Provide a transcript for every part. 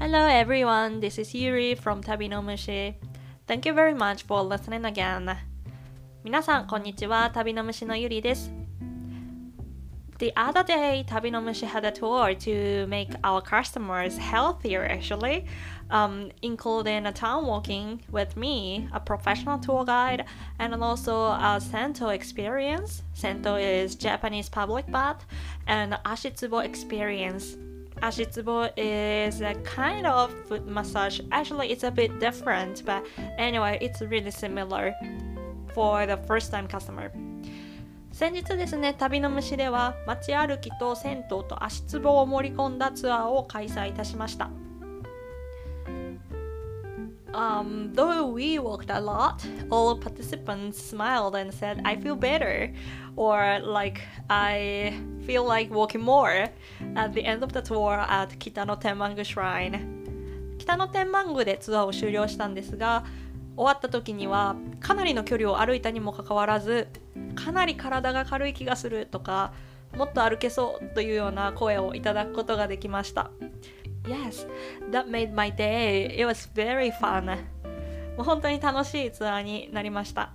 Hello everyone, this is Yuri from 旅の虫 Thank you very much for listening again 皆さんこんにちは旅の虫のゆりです The other day, Tabinomushi had a tour to make our customers healthier actually, um, including a town walking with me, a professional tour guide, and also a Sento experience. Sento is Japanese public bath, and Ashitsubo experience. Ashitsubo is a kind of foot massage. Actually, it's a bit different, but anyway, it's really similar for the first time customer. 先日ですね旅の虫では街歩きと銭湯と足つぼを盛り込んだツアーを開催いたしました Um, though we walked a lot, all participants smiled and said, I feel better, or like, I feel like walking more at the end of the tour at Kitano Tenmangu Shrine. 北の天満宮でツアーを終了したんですが終わった時にはかなりの距離を歩いたにもかかわらずかなり体が軽い気がするとかもっと歩けそうというような声をいただくことができました Yes, that made my day. It was very fun. もう本当に楽しいツアーになりました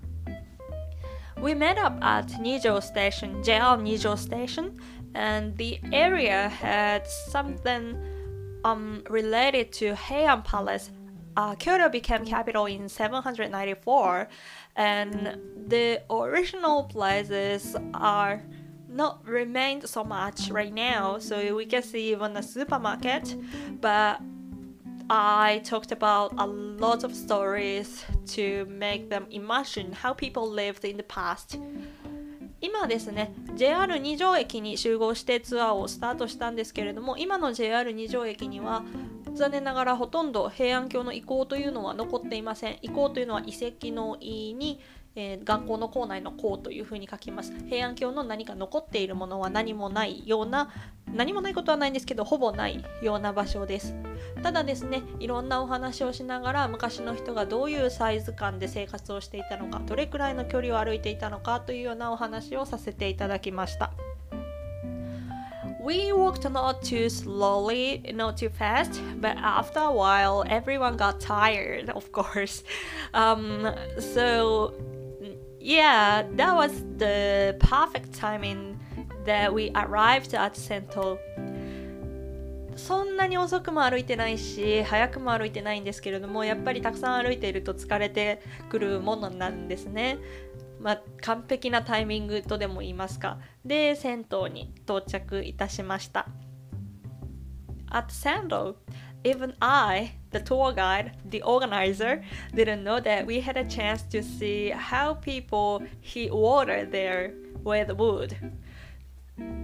We met up at Nijo Station, JR Nijo Station, and the area had something um, related to Heian Palace uh, Kyoto became capital in 794, and the original places are not remained so much right now. So we can see even a supermarket, but I talked about a lot of stories to make them imagine how people lived in the past. 今ですね JR 二条駅に集合してツアーをスタートしたんですけれども今の JR 二条駅には残念ながらほとんど平安京の遺構というのは残っていません遺構というのは遺跡の遺に、えー、学校の校内の校というふうに書きます平安京の何か残っているものは何もないような何もないことはないんですけどほぼないような場所です。ただですねいろんなお話をしながら昔の人がどういうサイズ感で生活をしていたのかどれくらいの距離を歩いていたのかというようなお話をさせていただきました。We walked not too slowly, not too fast, but after a while, everyone got tired, of course. Um, so, yeah, that was the perfect timing that we arrived at Sento. そんなに遅くも歩いてないし早くも歩いてないんですけれどもやっぱりたくさん歩いていると疲れてくるものなんですね。まあ、完璧なタイミングとでも言いますかで銭湯に到着いたしました At Sando even I the tour guide the organizer didn't know that we had a chance to see how people heat water there with wood.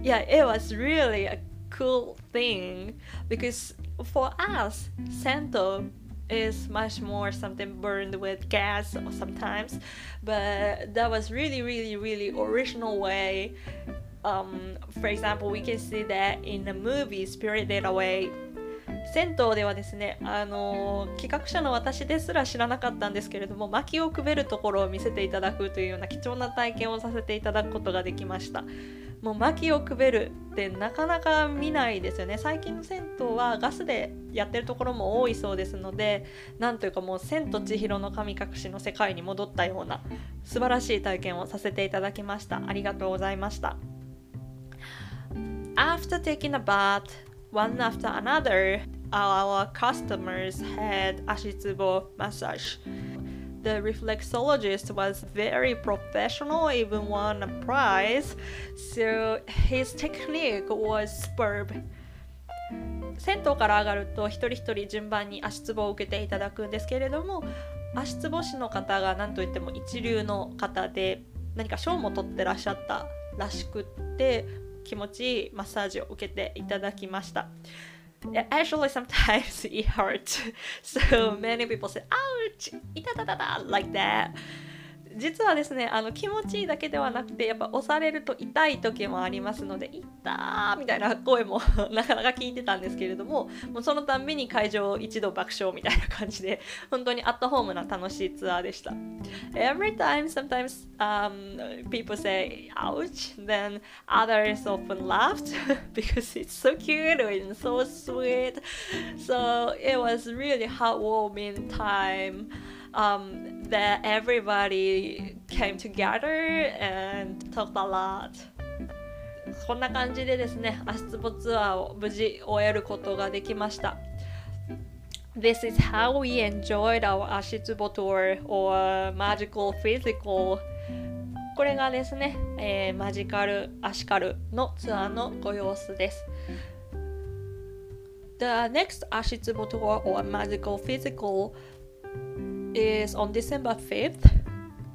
Yeah it was really a cool thing because for us Santo is much more something burned with gas sometimes but that was really really really original way. Um, for example we can see that in the movie Spirited Away 銭湯ではですねあの企画者の私ですら知らなかったんですけれども薪をくべるところを見せていただくというような貴重な体験をさせていただくことができました。もう薪をくべるってなかなか見ないですよね。最近の銭湯はガスでやってるところも多いそうですのでなんというかもう「千と千尋の神隠し」の世界に戻ったような素晴らしい体験をさせていただきました。ありがとうございました。After taking a bath one after another our customers had ashitsubo massage the reflexologist was very professional, even won a prize. So his technique was superb. 銭湯から上がると一人一人順番に足つぼを受けていただくんですけれども足つぼ師の方が何といっても一流の方で何か賞も取ってらっしゃったらしくって気持ちいいマッサージを受けていただきました。Actually sometimes it hurts. So mm. many people say ouch like that 実はですねあの気持ちいいだけではなくてやっぱ押されると痛い時もありますので「痛ー」みたいな声もなかなか聞いてたんですけれどももうそのたんびに会場一度爆笑みたいな感じで本当にアットホームな楽しいツアーでした。Every time sometimes、um, people say ouch then others often laughed because it's so cute and so sweet so it was really heartwarming time um, that everybody came together and talked a lot こんな感じでですね足つぼツアーを無事終えることができました This is how we enjoyed our 足つぼ tour or magical physical これがですね、えー、マジカルアシカルのツアーのご様子です。The next 足つぼ tour or magical physical is on December 5th,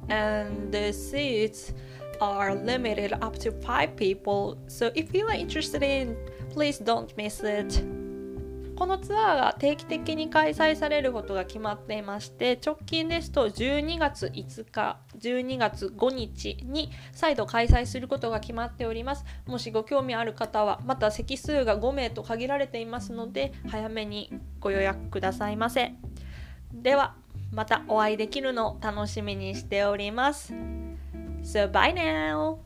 and the seats are limited up to five people. So if you are interested in, please don't miss it. このツアーが定期的に開催されることが決まっていまして直近ですと12月5日12月5日に再度開催することが決まっておりますもしご興味ある方はまた席数が5名と限られていますので早めにご予約くださいませではまたお会いできるのを楽しみにしております。So bye now!